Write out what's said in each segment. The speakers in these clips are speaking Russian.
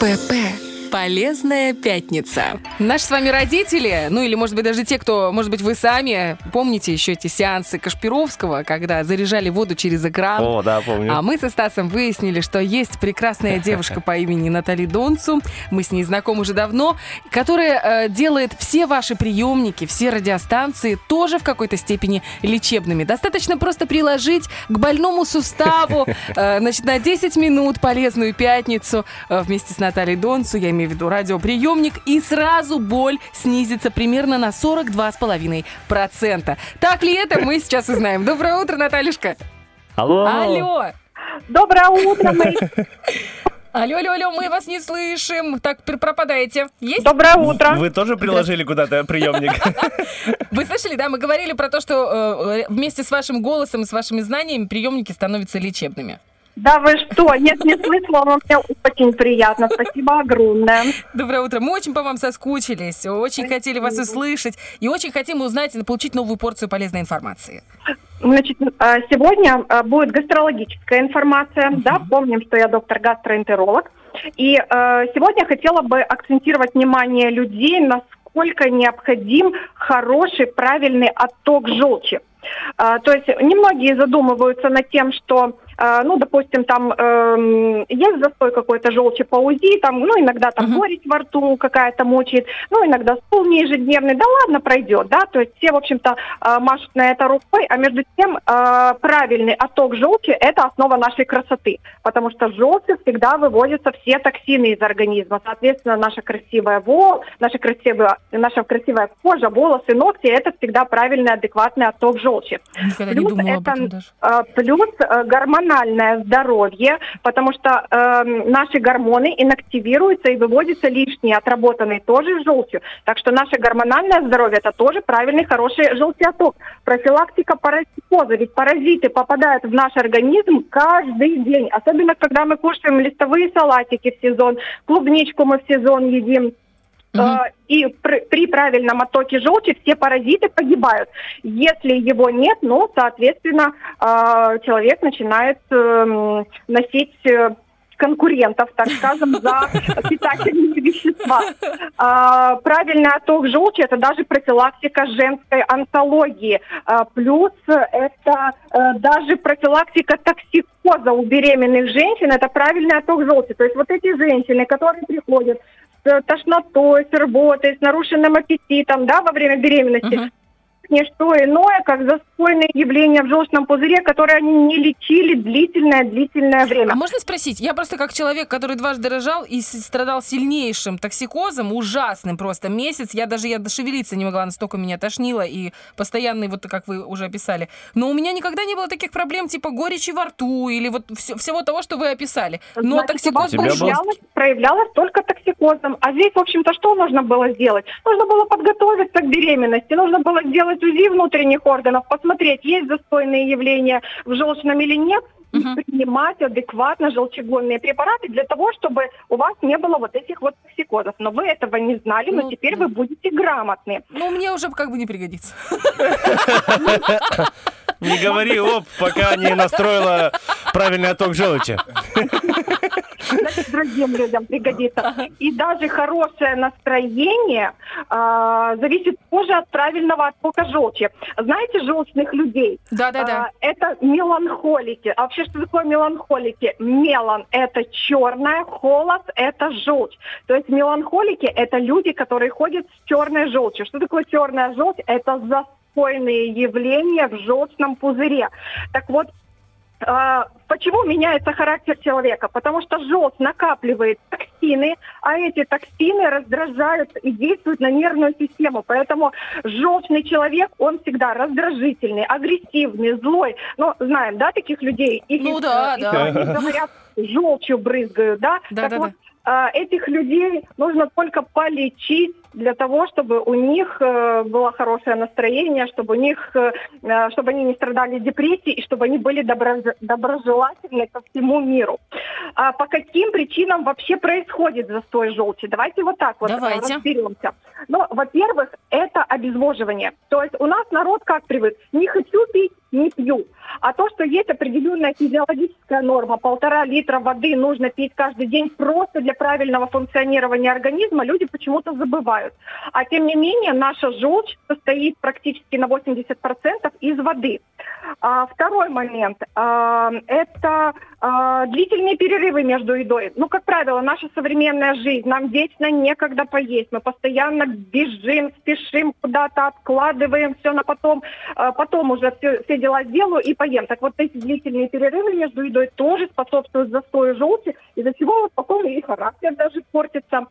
ПП. Полезная пятница. Наши с вами родители, ну или, может быть, даже те, кто, может быть, вы сами помните еще эти сеансы Кашпировского, когда заряжали воду через экран. О, да, помню. А мы со Стасом выяснили, что есть прекрасная девушка по имени Натали Донцу. Мы с ней знакомы уже давно, которая э, делает все ваши приемники, все радиостанции тоже в какой-то степени лечебными. Достаточно просто приложить к больному суставу, э, значит, на 10 минут полезную пятницу э, вместе с Натальей Донцу, я имею в виду радиоприемник, и сразу боль снизится примерно на 42,5%. Так ли это, мы сейчас узнаем. Доброе утро, Натальюшка. Алло. Алло. Доброе утро, мои. Алло, алло, алло, мы вас не слышим. Так, пр- пропадаете. Есть? Доброе утро. Вы тоже приложили куда-то приемник? Вы слышали, да? Мы говорили про то, что э, вместе с вашим голосом и с вашими знаниями приемники становятся лечебными. Да вы что? Нет, не слышала, но мне очень приятно. Спасибо огромное. Доброе утро. Мы очень по вам соскучились, очень хотели вас услышать и очень хотим узнать и получить новую порцию полезной информации. Значит, э, сегодня э, будет гастрологическая информация. Да, помним, что я доктор-гастроэнтеролог. И э, сегодня хотела бы акцентировать внимание людей, насколько необходим хороший, правильный отток желчи. А, то есть немногие задумываются над тем, что, а, ну, допустим, там эм, есть застой какой-то желчи по УЗИ, там, ну, иногда там Мгм. горечь во рту какая-то мучает, ну, иногда стул не ежедневный, да ладно, пройдет, да, то есть все, в общем-то, а, машут на это рукой, а между тем а, правильный отток желчи – это основа нашей красоты, потому что желчью всегда выводятся все токсины из организма, соответственно, наша красивая вол, наша красивая, наша красивая кожа, волосы, ногти – это всегда правильный, адекватный отток желчи. Никогда не Плюс думала об это, этом даже. э, Плюс э, гормональное здоровье, потому что э, наши гормоны инактивируются и выводятся лишние, отработанные тоже желчью. Так что наше гормональное здоровье это тоже правильный, хороший желчеоток. Профилактика паразитоза, ведь паразиты попадают в наш организм каждый день. Особенно, когда мы кушаем листовые салатики в сезон, клубничку мы в сезон едим. Э, И пр- при правильном оттоке желчи все паразиты погибают. Если его нет, ну, соответственно, э, человек начинает эм, носить э, конкурентов, так скажем, за питательные вещества. А, Правильный отток желчи – это даже профилактика женской онкологии. А, Плюс это даже профилактика токсикоза у беременных женщин – это правильный отток желчи. То есть вот эти женщины, которые приходят тошнотой, с рвотой, с нарушенным аппетитом, да, во время беременности, Мгм. Не что иное, как застойные явления в желчном пузыре, которые они не лечили длительное-длительное время. А можно спросить, я просто как человек, который дважды рожал и страдал сильнейшим токсикозом, ужасным просто месяц, я даже я шевелиться не могла, настолько меня тошнило и постоянный, вот как вы уже описали. Но у меня никогда не было таких проблем, типа горечи во рту или вот всё- всего того, что вы описали. Но Значит, токсикоз Тебя был проявлялось, проявлялось только токсикозом. А здесь, в общем-то, что нужно было сделать? Нужно было подготовиться к беременности, нужно было сделать УЗИ внутренних органов, посмотреть, есть застойные явления в желчном или нет, и Мгм. принимать адекватно желчегонные препараты для того, чтобы у вас не было вот этих вот токсикозов. Но вы этого не знали, но Ну, теперь да. вы будете грамотны. Ну, мне уже как бы не пригодится. Не говори оп, пока не настроила правильный отток желчи. Значит, другим людям пригодится. И даже хорошее настроение а, зависит тоже от правильного оттока желчи. Знаете желчных людей? Да-да-да. А, это меланхолики. А вообще, что такое меланхолики? Мелан – это черное, холод – это желчь. То есть меланхолики – это люди, которые ходят с черной желчью. Что такое черная желчь? Это застойные явления в желчном пузыре. Так вот, Почему меняется характер человека? Потому что желчь накапливает токсины, а эти токсины раздражают и действуют на нервную систему. Поэтому желчный человек, он всегда раздражительный, агрессивный, злой. Ну, знаем, да, таких людей? Их, Ну да, их, да. они говорят, желчью брызгают, да? Да, так да, вот, а, этих людей нужно только полечить для того, чтобы у них э, было хорошее настроение, чтобы у них, э, э, чтобы они не страдали депрессией и чтобы они были добро- доброжелательны ко всему миру. А по каким причинам вообще происходит застой желчи? Давайте вот так вот Давайте. разберемся. Ну, во-первых, это обезвоживание. То есть у нас народ как привык? Не хочу пить, не пью. А то, что есть определенная физиологическая норма, полтора литра воды нужно пить каждый день просто для правильного функционирования организма, люди почему-то забывают. А тем не менее, наша желчь состоит практически на 80% из воды. А, второй момент а, это длительные перерывы между едой. Ну, как правило, наша современная жизнь, нам вечно некогда поесть. Мы постоянно бежим, спешим куда-то, откладываем все на потом. А, потом уже все, все дела сделаю и поем. Так вот эти длительные перерывы между едой тоже способствуют застою желчи, из-за чего вот потом и характер даже портится.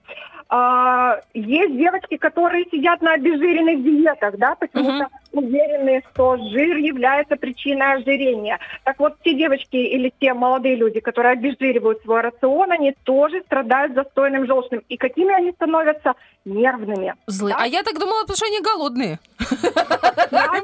А, есть девочки, которые сидят на обезжиренных диетах, да, почему-то уверены, что жир является причиной ожирения. Так вот, те девочки или те молодые люди, которые обезжиривают свой рацион, они тоже страдают застойным желчным. И какими они становятся? Нервными. Злые. Да. А я так думала, потому что они голодные.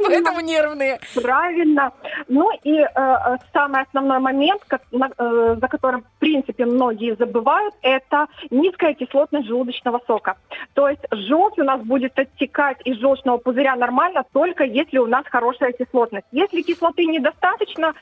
Поэтому нервные. Правильно. Ну и э, э, самый основной момент, ко- на- э, за которым, в принципе, многие забывают, это низкая кислотность желудочного сока. То есть желчь у нас будет оттекать из желчного пузыря нормально только если у нас хорошая кислотность. Если кислоты недостаточно,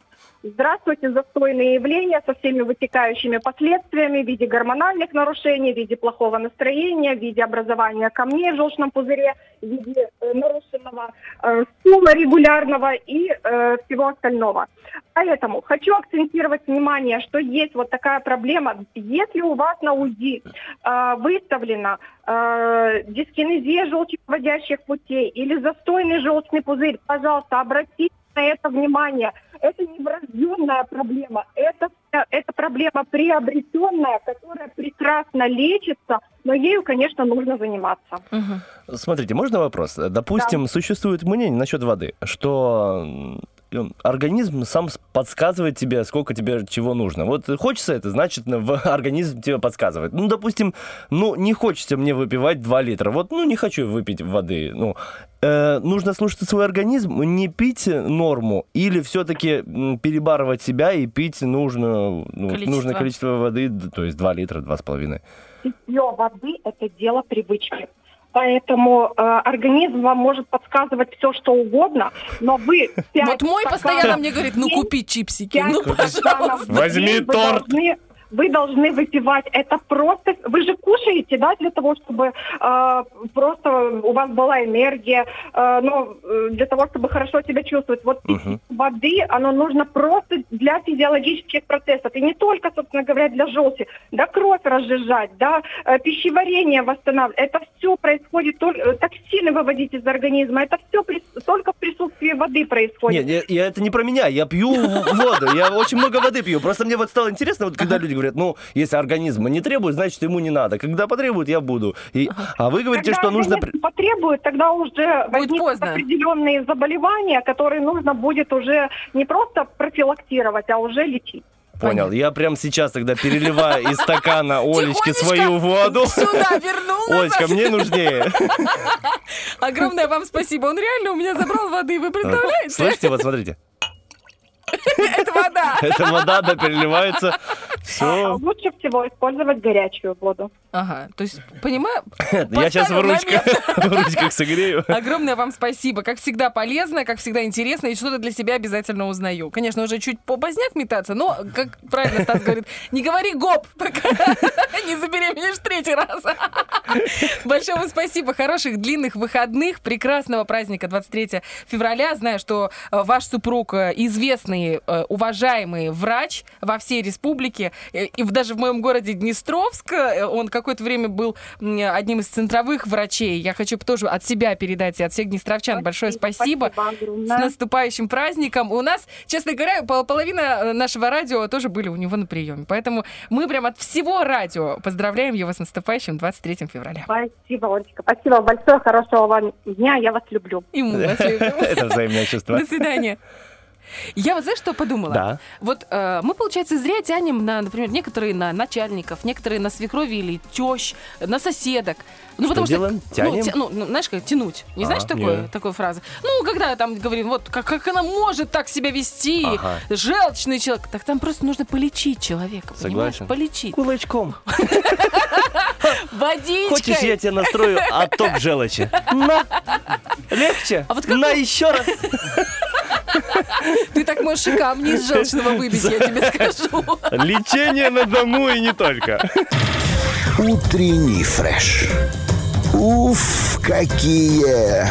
здравствуйте, застойные явления со всеми вытекающими последствиями в виде гормональных нарушений, в виде плохого настроения, в виде образования камней в желчном пузыре, в виде э, нарушенного э, стула регулярного и э, всего остального. Поэтому хочу акцентировать внимание, что есть вот такая проблема. Если у вас на УЗИ э, выставлена дискинезия желчевыводящих путей или застойный желчный пузырь, пожалуйста, обратите на это внимание. Это не врожденная проблема, это, это проблема приобретенная, которая прекрасно лечится, но ею, конечно, нужно заниматься. Смотрите, можно вопрос? Допустим, существует мнение насчет воды, что организм сам подсказывает тебе, сколько тебе чего нужно. Вот хочется это, значит, на- в организм тебе подсказывает. Ну, допустим, ну, не хочется мне выпивать 2 литра. Вот, ну, не хочу выпить воды. Ну, э, нужно слушаться свой организм, не пить норму или все-таки перебарывать себя и пить нужно, ну, Количество. нужное количество воды, то есть 2 литра, 2,5. питье воды – это дело привычки. Поэтому э, организм вам может подсказывать все, что угодно, но вы Вот мой постоянно мне говорит, ну купи чипсики. Ну, в Возьми торт. Вы должны выпивать это просто. Вы же кушаете, да, для того, чтобы э, просто у вас была энергия, э, ну, для того, чтобы хорошо себя чувствовать. Вот Мгм. воды, оно нужно просто для физиологических процессов. И не только, собственно говоря, для желчи. Да, кровь разжижать, да, э, пищеварение восстанавливать. Это все происходит, только, э, токсины выводить из организма. Это все только в присутствии воды происходит. Нет, я, я- это не про меня, я пью воду, я очень много воды пью. Просто мне вот стало интересно, вот когда люди говорят, ну, если организм не требует, значит, ему не надо. Когда потребует, я буду. И, а вы говорите, Когда что нужно... потребует, тогда уже возникнут поздно. определенные заболевания, которые нужно будет уже не просто профилактировать, а уже лечить. Понял, я прям сейчас тогда переливаю из стакана Олечки свою воду. Сюда вернул Олечка, мне нужнее. Огромное вам спасибо. Он реально у меня забрал воды, вы представляете? Слышите, вот смотрите. Это вода. Эта вода, да, переливается. А Все. Лучше всего использовать горячую воду. Ага, то есть, понимаю, Я сейчас в ручках, в ручках согрею. Огромное вам спасибо. Как всегда полезно, как всегда интересно, и что-то для себя обязательно узнаю. Конечно, уже чуть попоздняк метаться, но, как правильно Стас говорит, не говори гоп, не забеременеешь третий раз. Большое вам спасибо. Хороших длинных выходных, прекрасного праздника 23 февраля. Знаю, что э, ваш супруг э, известный, э, уважаемый врач во всей республике. И даже в моем городе Днестровск он какое-то время был одним из центровых врачей. Я хочу тоже от себя передать и от всех днестровчан большое спасибо. С огромное. наступающим праздником. У нас, честно говоря, пол- половина э, нашего радио тоже были у него на приеме. Поэтому мы прям от всего радио поздравляем его с наступающим 23 февраля. Спасибо, Олечка. Спасибо большое. Хорошего вам дня. Я вас люблю. И мы вас любим. Это взаимное чувство. До свидания. Я вот знаешь, что подумала? Да. Вот э, мы, получается, зря тянем на, например, некоторые на начальников, некоторые на свекрови или тещ, на соседок. Ну, Что делаем? ну, Тянем? тя- Ну, ну, знаешь, как тянуть. Не А, знаешь такое, нет. такой фразы? Ну, когда там говорим, вот как, как она может так себя вести, Ага. желчный человек. Так там просто нужно полечить человека, понимаешь? Согласен. Полечить. Кулачком. Водичкой. Хочешь, я тебе настрою отток желчи? На. Легче? А вот как На еще раз. Ты так можешь и камни из желчного выбить, я тебе скажу. Лечение на дому и не только. Утренний фреш. Уф, какие